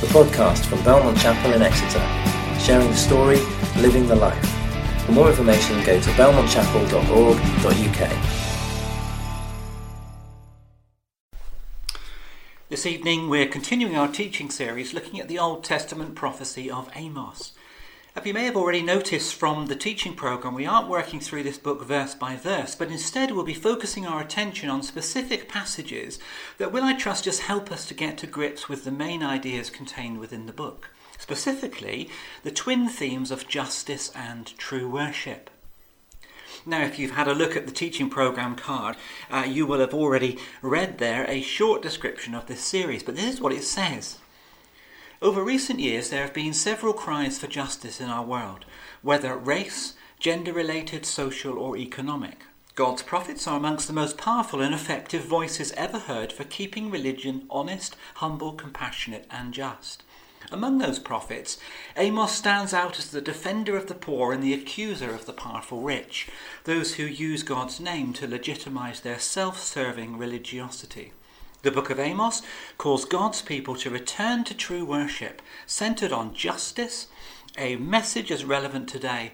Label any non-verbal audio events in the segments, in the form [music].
the podcast from Belmont Chapel in Exeter, sharing the story, living the life. For more information, go to belmontchapel.org.uk. This evening, we're continuing our teaching series looking at the Old Testament prophecy of Amos. You may have already noticed from the teaching program, we aren't working through this book verse by verse, but instead we'll be focusing our attention on specific passages that will, I trust, just help us to get to grips with the main ideas contained within the book. Specifically, the twin themes of justice and true worship. Now, if you've had a look at the teaching program card, uh, you will have already read there a short description of this series, but this is what it says. Over recent years, there have been several cries for justice in our world, whether race, gender related, social, or economic. God's prophets are amongst the most powerful and effective voices ever heard for keeping religion honest, humble, compassionate, and just. Among those prophets, Amos stands out as the defender of the poor and the accuser of the powerful rich, those who use God's name to legitimize their self serving religiosity. The book of Amos calls God's people to return to true worship, centered on justice, a message as relevant today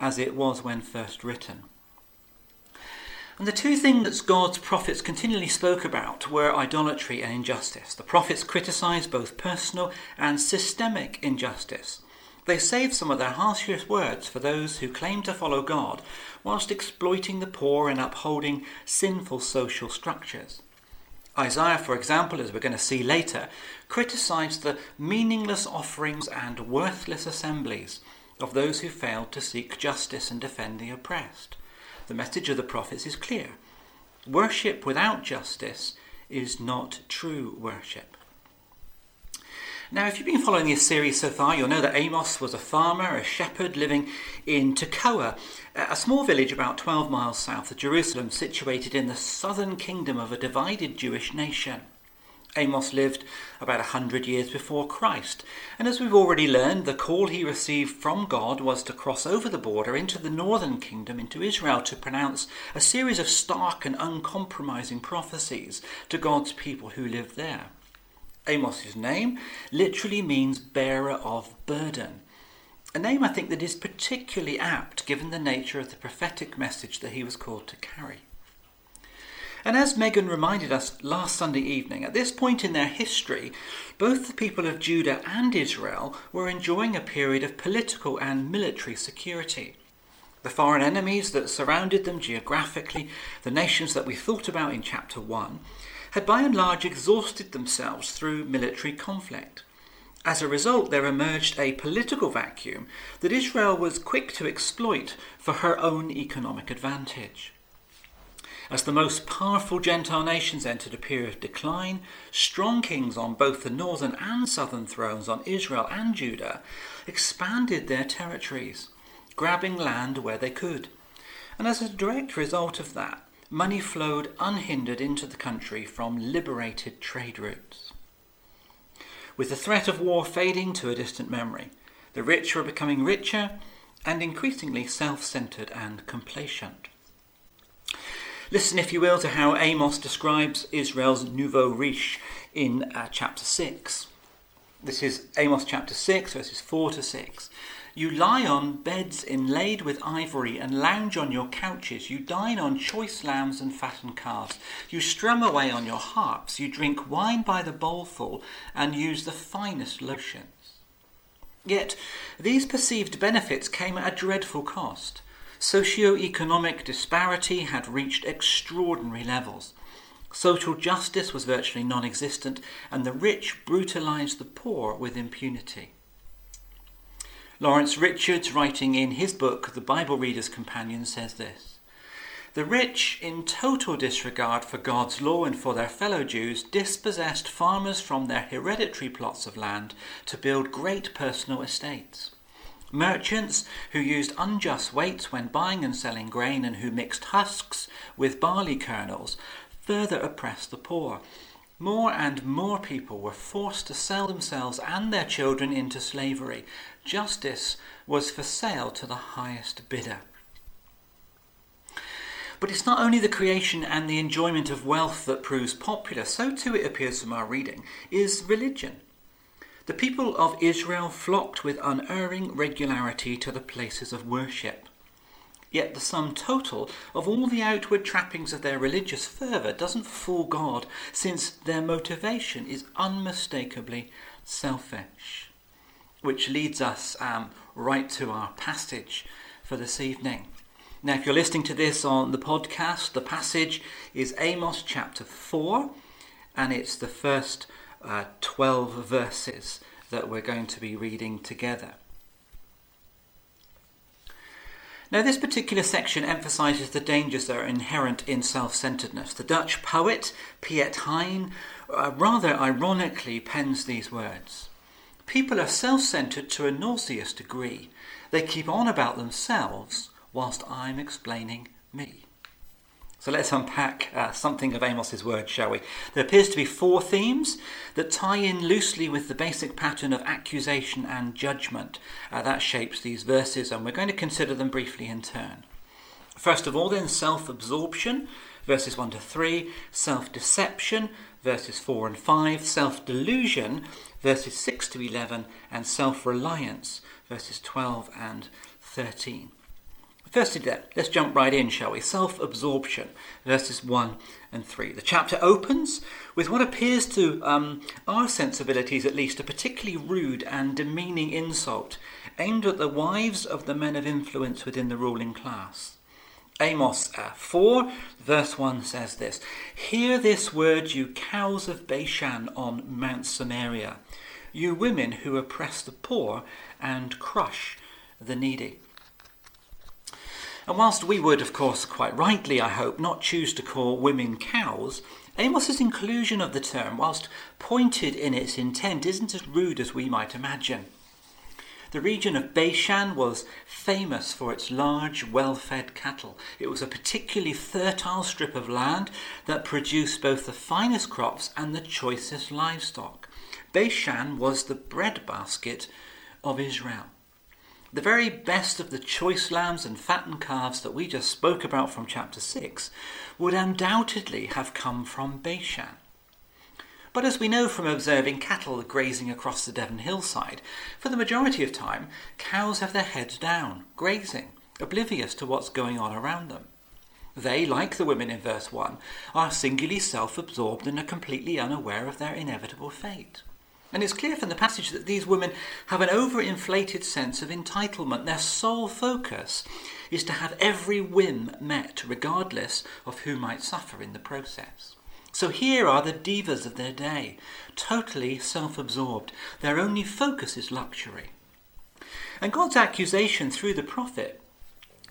as it was when first written. And the two things that God's prophets continually spoke about were idolatry and injustice. The prophets criticized both personal and systemic injustice. They saved some of their harshest words for those who claim to follow God, whilst exploiting the poor and upholding sinful social structures. Isaiah, for example, as we're going to see later, criticized the meaningless offerings and worthless assemblies of those who failed to seek justice and defend the oppressed. The message of the prophets is clear worship without justice is not true worship. Now, if you've been following this series so far, you'll know that Amos was a farmer, a shepherd living in Tekoa, a small village about 12 miles south of Jerusalem, situated in the southern kingdom of a divided Jewish nation. Amos lived about a hundred years before Christ, and as we've already learned, the call he received from God was to cross over the border into the northern kingdom, into Israel, to pronounce a series of stark and uncompromising prophecies to God's people who lived there. Amos's name literally means bearer of burden. A name I think that is particularly apt given the nature of the prophetic message that he was called to carry. And as Megan reminded us last Sunday evening, at this point in their history, both the people of Judah and Israel were enjoying a period of political and military security. The foreign enemies that surrounded them geographically, the nations that we thought about in chapter 1, had by and large exhausted themselves through military conflict. As a result, there emerged a political vacuum that Israel was quick to exploit for her own economic advantage. As the most powerful Gentile nations entered a period of decline, strong kings on both the northern and southern thrones on Israel and Judah expanded their territories, grabbing land where they could. And as a direct result of that, money flowed unhindered into the country from liberated trade routes. With the threat of war fading to a distant memory, the rich were becoming richer and increasingly self centered and complacent. Listen, if you will, to how Amos describes Israel's nouveau riche in uh, chapter 6. This is Amos chapter 6, verses 4 to 6. You lie on beds inlaid with ivory and lounge on your couches. You dine on choice lambs and fattened calves. You strum away on your harps. You drink wine by the bowlful and use the finest lotions. Yet these perceived benefits came at a dreadful cost. Socio-economic disparity had reached extraordinary levels. Social justice was virtually non existent, and the rich brutalized the poor with impunity. Lawrence Richards, writing in his book, The Bible Reader's Companion, says this The rich, in total disregard for God's law and for their fellow Jews, dispossessed farmers from their hereditary plots of land to build great personal estates. Merchants who used unjust weights when buying and selling grain and who mixed husks with barley kernels further oppressed the poor. More and more people were forced to sell themselves and their children into slavery. Justice was for sale to the highest bidder. But it's not only the creation and the enjoyment of wealth that proves popular, so too it appears from our reading, is religion. The people of Israel flocked with unerring regularity to the places of worship. Yet the sum total of all the outward trappings of their religious fervour doesn't fool God, since their motivation is unmistakably selfish. Which leads us um, right to our passage for this evening. Now, if you're listening to this on the podcast, the passage is Amos chapter 4, and it's the first uh, 12 verses that we're going to be reading together. Now, this particular section emphasizes the dangers that are inherent in self centeredness. The Dutch poet Piet Hein uh, rather ironically pens these words People are self centered to a nauseous degree. They keep on about themselves whilst I'm explaining me. So let's unpack uh, something of Amos's words, shall we? There appears to be four themes that tie in loosely with the basic pattern of accusation and judgment uh, that shapes these verses, and we're going to consider them briefly in turn. First of all, then, self absorption, verses 1 to 3, self deception, verses 4 and 5, self delusion, verses 6 to 11, and self reliance, verses 12 and 13. Firstly, then, let's jump right in, shall we? Self absorption, verses 1 and 3. The chapter opens with what appears to um, our sensibilities, at least, a particularly rude and demeaning insult aimed at the wives of the men of influence within the ruling class. Amos uh, 4, verse 1 says this Hear this word, you cows of Bashan on Mount Samaria, you women who oppress the poor and crush the needy. And whilst we would, of course, quite rightly, I hope, not choose to call women cows, Amos's inclusion of the term, whilst pointed in its intent, isn't as rude as we might imagine. The region of Bashan was famous for its large, well fed cattle. It was a particularly fertile strip of land that produced both the finest crops and the choicest livestock. Bashan was the breadbasket of Israel. The very best of the choice lambs and fattened calves that we just spoke about from chapter 6 would undoubtedly have come from Bashan. But as we know from observing cattle grazing across the Devon hillside, for the majority of time, cows have their heads down, grazing, oblivious to what's going on around them. They, like the women in verse 1, are singularly self absorbed and are completely unaware of their inevitable fate. And it's clear from the passage that these women have an overinflated sense of entitlement. Their sole focus is to have every whim met, regardless of who might suffer in the process. So here are the divas of their day, totally self absorbed. Their only focus is luxury. And God's accusation through the prophet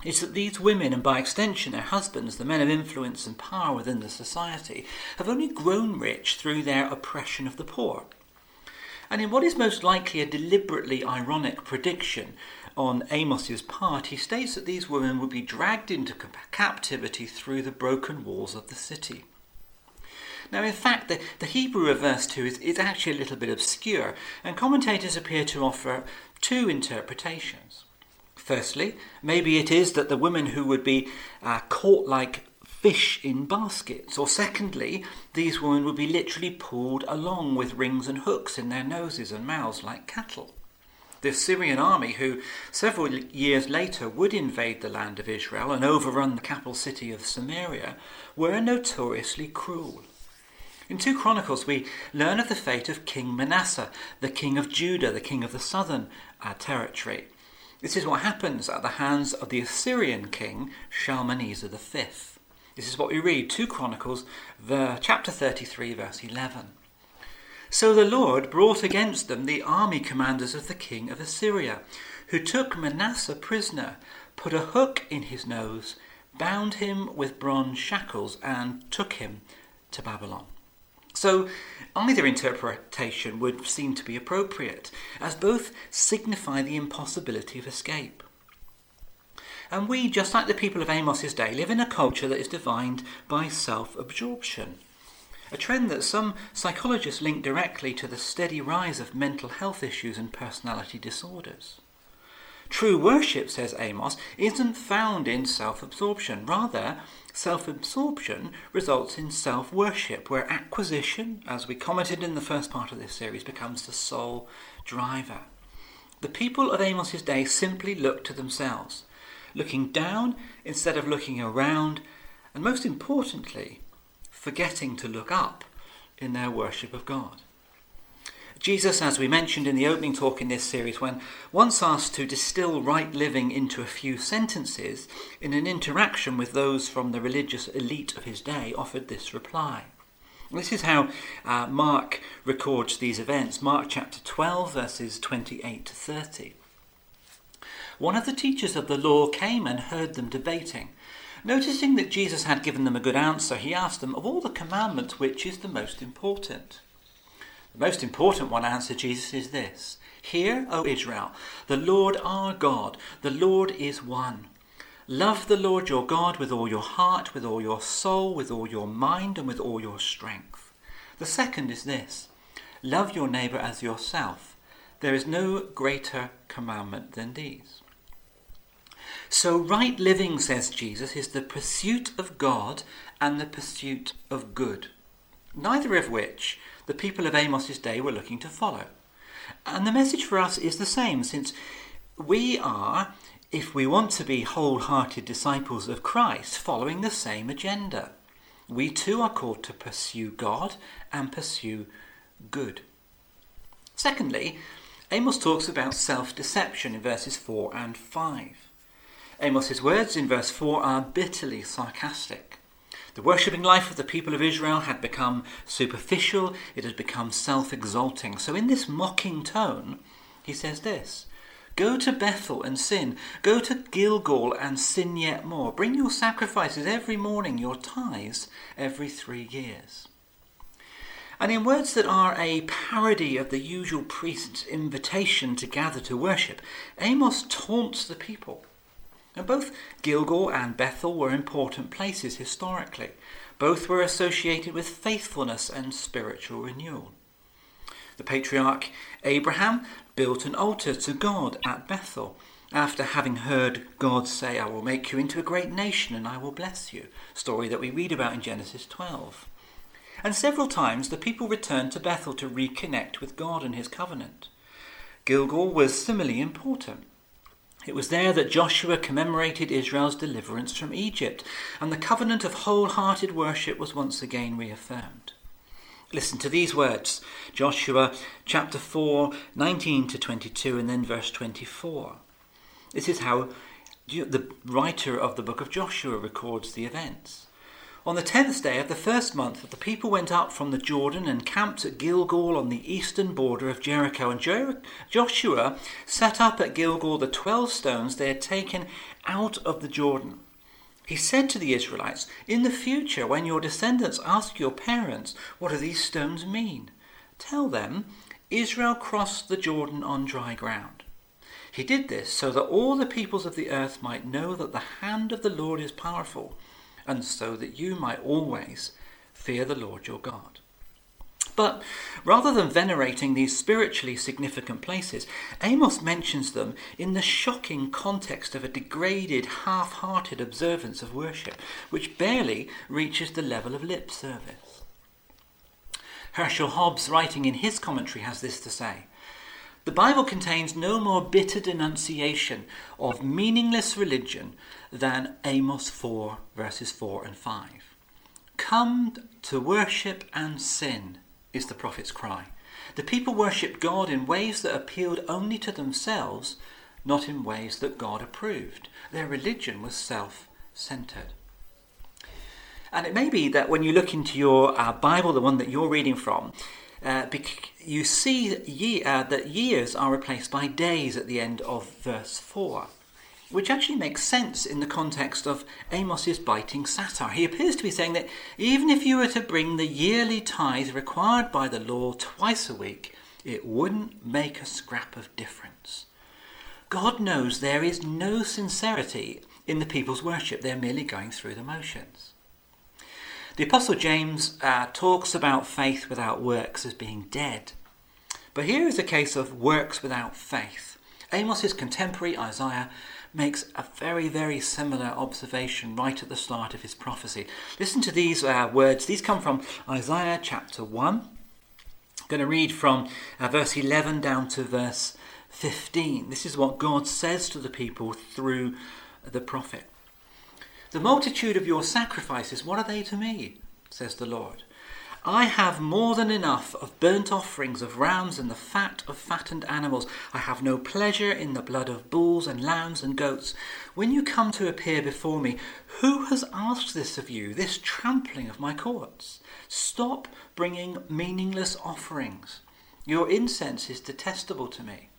is that these women, and by extension their husbands, the men of influence and power within the society, have only grown rich through their oppression of the poor. And in what is most likely a deliberately ironic prediction on Amos's part, he states that these women would be dragged into captivity through the broken walls of the city. Now, in fact, the, the Hebrew of verse 2 is, is actually a little bit obscure, and commentators appear to offer two interpretations. Firstly, maybe it is that the women who would be uh, caught like fish in baskets. Or secondly, these women would be literally pulled along with rings and hooks in their noses and mouths like cattle. The Assyrian army, who several years later would invade the land of Israel and overrun the capital city of Samaria, were notoriously cruel. In 2 Chronicles, we learn of the fate of King Manasseh, the king of Judah, the king of the southern uh, territory. This is what happens at the hands of the Assyrian king Shalmaneser V. This is what we read, 2 Chronicles, the, chapter 33, verse 11. So the Lord brought against them the army commanders of the king of Assyria, who took Manasseh prisoner, put a hook in his nose, bound him with bronze shackles, and took him to Babylon. So, either interpretation would seem to be appropriate, as both signify the impossibility of escape. And we, just like the people of Amos's day, live in a culture that is defined by self absorption. A trend that some psychologists link directly to the steady rise of mental health issues and personality disorders. True worship, says Amos, isn't found in self absorption. Rather, self absorption results in self worship, where acquisition, as we commented in the first part of this series, becomes the sole driver. The people of Amos's day simply looked to themselves, looking down instead of looking around, and most importantly, forgetting to look up in their worship of God. Jesus, as we mentioned in the opening talk in this series, when once asked to distill right living into a few sentences in an interaction with those from the religious elite of his day, offered this reply. This is how uh, Mark records these events. Mark chapter 12, verses 28 to 30. One of the teachers of the law came and heard them debating. Noticing that Jesus had given them a good answer, he asked them, Of all the commandments, which is the most important? The most important one, answered Jesus, is this Hear, O Israel, the Lord our God, the Lord is one. Love the Lord your God with all your heart, with all your soul, with all your mind, and with all your strength. The second is this Love your neighbour as yourself. There is no greater commandment than these. So, right living, says Jesus, is the pursuit of God and the pursuit of good, neither of which the people of Amos's day were looking to follow. And the message for us is the same, since we are, if we want to be wholehearted disciples of Christ, following the same agenda. We too are called to pursue God and pursue good. Secondly, Amos talks about self deception in verses 4 and 5. Amos's words in verse 4 are bitterly sarcastic. The worshipping life of the people of Israel had become superficial, it had become self exalting. So, in this mocking tone, he says this Go to Bethel and sin. Go to Gilgal and sin yet more. Bring your sacrifices every morning, your tithes every three years. And in words that are a parody of the usual priest's invitation to gather to worship, Amos taunts the people. And both Gilgal and Bethel were important places historically. Both were associated with faithfulness and spiritual renewal. The patriarch Abraham built an altar to God at Bethel after having heard God say, I will make you into a great nation and I will bless you, story that we read about in Genesis 12. And several times the people returned to Bethel to reconnect with God and his covenant. Gilgal was similarly important. It was there that Joshua commemorated Israel's deliverance from Egypt, and the covenant of wholehearted worship was once again reaffirmed. Listen to these words Joshua chapter 4, 19 to 22, and then verse 24. This is how the writer of the book of Joshua records the events. On the tenth day of the first month, the people went up from the Jordan and camped at Gilgal on the eastern border of Jericho. And Jer- Joshua set up at Gilgal the twelve stones they had taken out of the Jordan. He said to the Israelites, In the future, when your descendants ask your parents, What do these stones mean? Tell them, Israel crossed the Jordan on dry ground. He did this so that all the peoples of the earth might know that the hand of the Lord is powerful and so that you might always fear the Lord your God. But rather than venerating these spiritually significant places, Amos mentions them in the shocking context of a degraded, half hearted observance of worship, which barely reaches the level of lip service. Herschel Hobbs, writing in his commentary, has this to say The Bible contains no more bitter denunciation of meaningless religion than Amos 4, verses 4 and 5. Come to worship and sin, is the prophet's cry. The people worshipped God in ways that appealed only to themselves, not in ways that God approved. Their religion was self centered. And it may be that when you look into your uh, Bible, the one that you're reading from, uh, you see ye- uh, that years are replaced by days at the end of verse 4 which actually makes sense in the context of Amos's biting satire. He appears to be saying that even if you were to bring the yearly tithe required by the law twice a week, it wouldn't make a scrap of difference. God knows there is no sincerity in the people's worship, they're merely going through the motions. The Apostle James uh, talks about faith without works as being dead. But here is a case of works without faith. Amos's contemporary Isaiah makes a very, very similar observation right at the start of his prophecy. Listen to these uh, words. These come from Isaiah chapter 1. I'm going to read from uh, verse 11 down to verse 15. This is what God says to the people through the prophet. The multitude of your sacrifices, what are they to me? says the Lord. I have more than enough of burnt offerings of rams and the fat of fattened animals. I have no pleasure in the blood of bulls and lambs and goats. When you come to appear before me, who has asked this of you, this trampling of my courts? Stop bringing meaningless offerings. Your incense is detestable to me.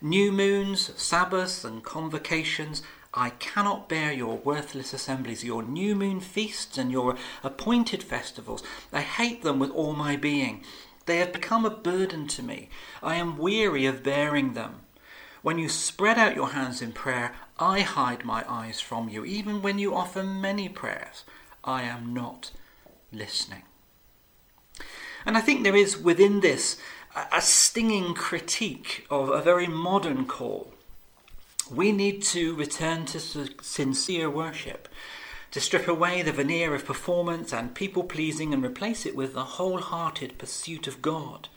New moons, Sabbaths, and convocations I cannot bear your worthless assemblies, your new moon feasts, and your appointed festivals. I hate them with all my being. They have become a burden to me. I am weary of bearing them. When you spread out your hands in prayer, I hide my eyes from you. Even when you offer many prayers, I am not listening. And I think there is within this a stinging critique of a very modern call we need to return to sincere worship, to strip away the veneer of performance and people pleasing and replace it with the wholehearted pursuit of God,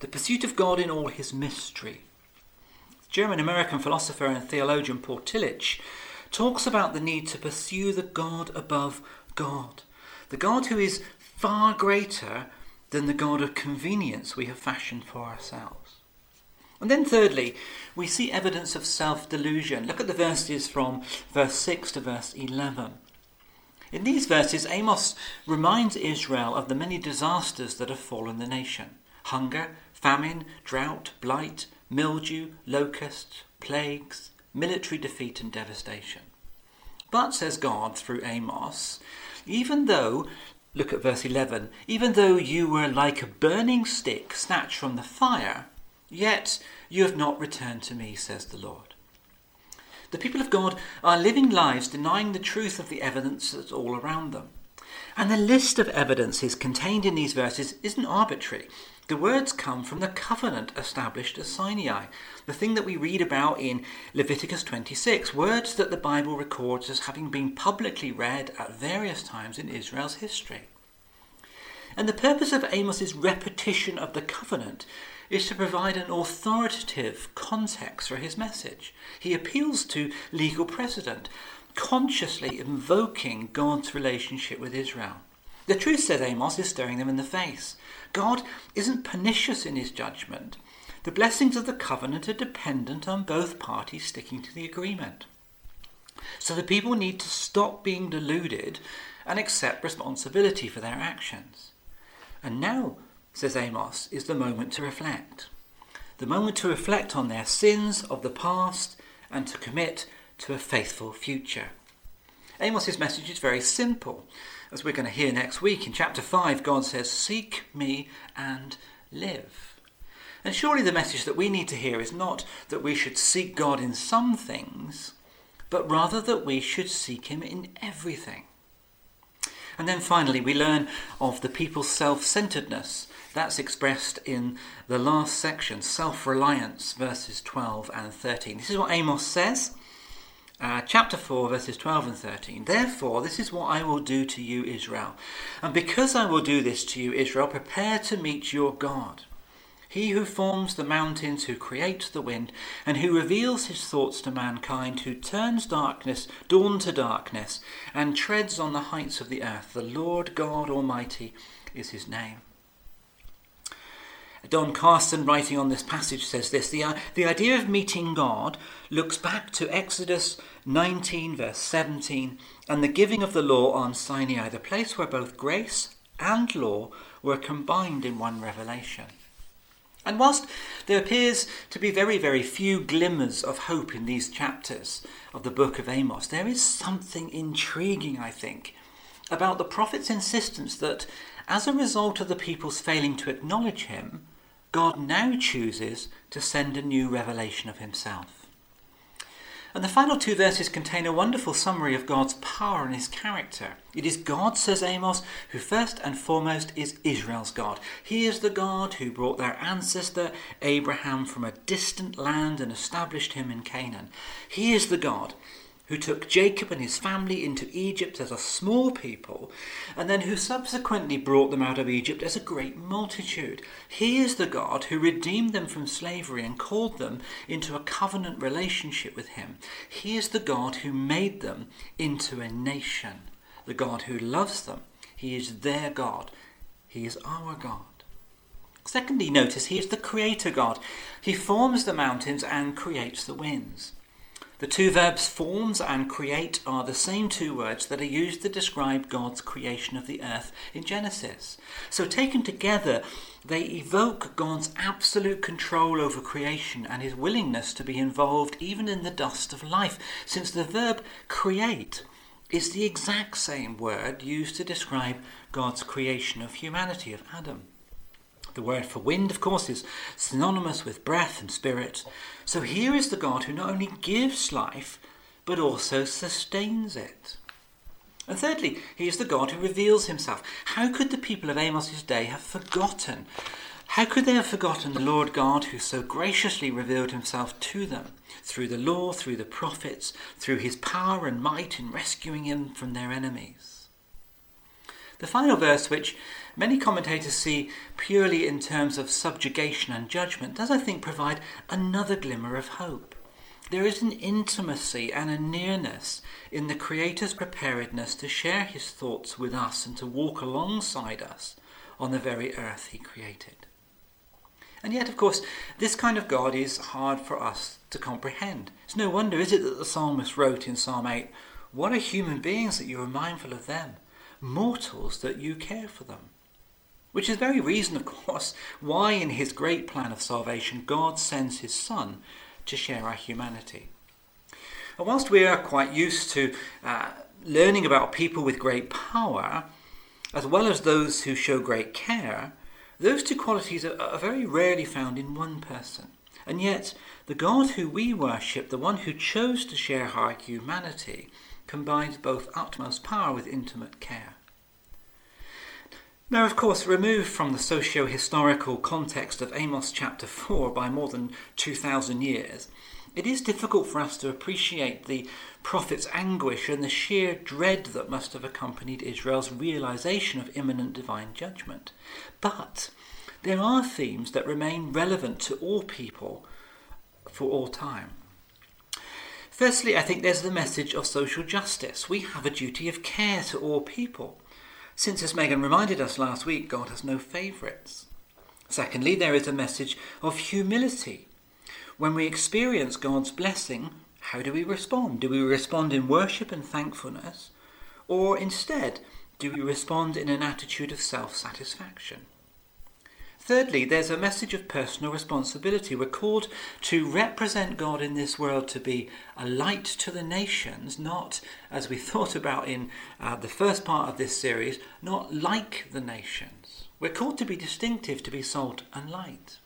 the pursuit of God in all his mystery. German American philosopher and theologian Paul Tillich talks about the need to pursue the God above God, the God who is far greater than the God of convenience we have fashioned for ourselves. And then, thirdly, we see evidence of self delusion. Look at the verses from verse 6 to verse 11. In these verses, Amos reminds Israel of the many disasters that have fallen the nation hunger, famine, drought, blight, mildew, locusts, plagues, military defeat, and devastation. But, says God through Amos, even though, look at verse 11, even though you were like a burning stick snatched from the fire, Yet you have not returned to me, says the Lord. The people of God are living lives denying the truth of the evidence that's all around them. And the list of evidences contained in these verses isn't arbitrary. The words come from the covenant established at Sinai, the thing that we read about in Leviticus 26, words that the Bible records as having been publicly read at various times in Israel's history. And the purpose of Amos's repetition of the covenant is to provide an authoritative context for his message. He appeals to legal precedent, consciously invoking God's relationship with Israel. The truth, said Amos, is staring them in the face. God isn't pernicious in his judgment. The blessings of the covenant are dependent on both parties sticking to the agreement. So the people need to stop being deluded and accept responsibility for their actions. And now says Amos, is the moment to reflect. The moment to reflect on their sins of the past and to commit to a faithful future. Amos's message is very simple. As we're going to hear next week in chapter 5, God says, Seek me and live. And surely the message that we need to hear is not that we should seek God in some things, but rather that we should seek Him in everything. And then finally, we learn of the people's self centeredness that's expressed in the last section, self reliance, verses 12 and 13. This is what Amos says. Uh, chapter 4, verses 12 and 13. Therefore, this is what I will do to you, Israel. And because I will do this to you, Israel, prepare to meet your God. He who forms the mountains, who creates the wind, and who reveals his thoughts to mankind, who turns darkness, dawn to darkness, and treads on the heights of the earth, the Lord God Almighty is his name. Don Carson, writing on this passage, says this the, uh, the idea of meeting God looks back to Exodus 19, verse 17, and the giving of the law on Sinai, the place where both grace and law were combined in one revelation. And whilst there appears to be very, very few glimmers of hope in these chapters of the book of Amos, there is something intriguing, I think, about the prophet's insistence that as a result of the people's failing to acknowledge him, God now chooses to send a new revelation of himself. And the final two verses contain a wonderful summary of God's power and his character. It is God, says Amos, who first and foremost is Israel's God. He is the God who brought their ancestor Abraham from a distant land and established him in Canaan. He is the God who took Jacob and his family into Egypt as a small people, and then who subsequently brought them out of Egypt as a great multitude. He is the God who redeemed them from slavery and called them into a covenant relationship with him. He is the God who made them into a nation, the God who loves them. He is their God. He is our God. Secondly, notice he is the creator God. He forms the mountains and creates the winds. The two verbs forms and create are the same two words that are used to describe God's creation of the earth in Genesis. So, taken together, they evoke God's absolute control over creation and his willingness to be involved even in the dust of life, since the verb create is the exact same word used to describe God's creation of humanity, of Adam. The word for wind, of course, is synonymous with breath and spirit. So here is the God who not only gives life, but also sustains it. And thirdly, he is the God who reveals himself. How could the people of Amos's day have forgotten? How could they have forgotten the Lord God who so graciously revealed himself to them through the law, through the prophets, through his power and might in rescuing them from their enemies? The final verse, which many commentators see purely in terms of subjugation and judgment, does, I think, provide another glimmer of hope. There is an intimacy and a nearness in the Creator's preparedness to share his thoughts with us and to walk alongside us on the very earth he created. And yet, of course, this kind of God is hard for us to comprehend. It's no wonder, is it, that the psalmist wrote in Psalm 8, What are human beings that you are mindful of them? Mortals that you care for them. Which is very reason, of course, why in his great plan of salvation God sends his Son to share our humanity. And whilst we are quite used to uh, learning about people with great power, as well as those who show great care, those two qualities are, are very rarely found in one person. And yet, the God who we worship, the one who chose to share our humanity, combines both utmost power with intimate care. Now, of course, removed from the socio historical context of Amos chapter 4 by more than 2,000 years, it is difficult for us to appreciate the prophet's anguish and the sheer dread that must have accompanied Israel's realization of imminent divine judgment. But there are themes that remain relevant to all people for all time. Firstly, I think there's the message of social justice. We have a duty of care to all people. Since, as Megan reminded us last week, God has no favourites. Secondly, there is a message of humility. When we experience God's blessing, how do we respond? Do we respond in worship and thankfulness? Or instead, do we respond in an attitude of self satisfaction? Thirdly, there's a message of personal responsibility. We're called to represent God in this world to be a light to the nations, not, as we [laughs] thought about in uh, the first part of this series, not like the nations. We're called to be distinctive, to be salt and light.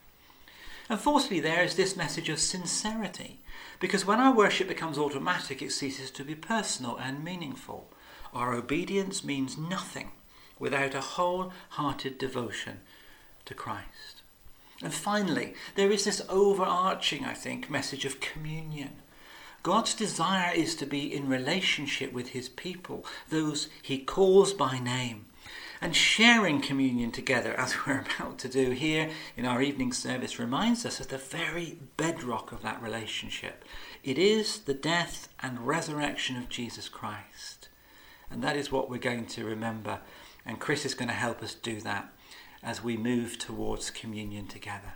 And fourthly, there is this message of sincerity, because when our worship becomes automatic, it ceases to be personal and meaningful. Our obedience means nothing without a wholehearted devotion to Christ. And finally, there is this overarching, I think, message of communion. God's desire is to be in relationship with his people, those he calls by name. And sharing communion together, as [laughs] we're about to do here in our evening service, reminds us of the very bedrock of that relationship. It is the death and resurrection of Jesus Christ. And that is what we're going to remember. And Chris is going to help us do that as we move towards communion together.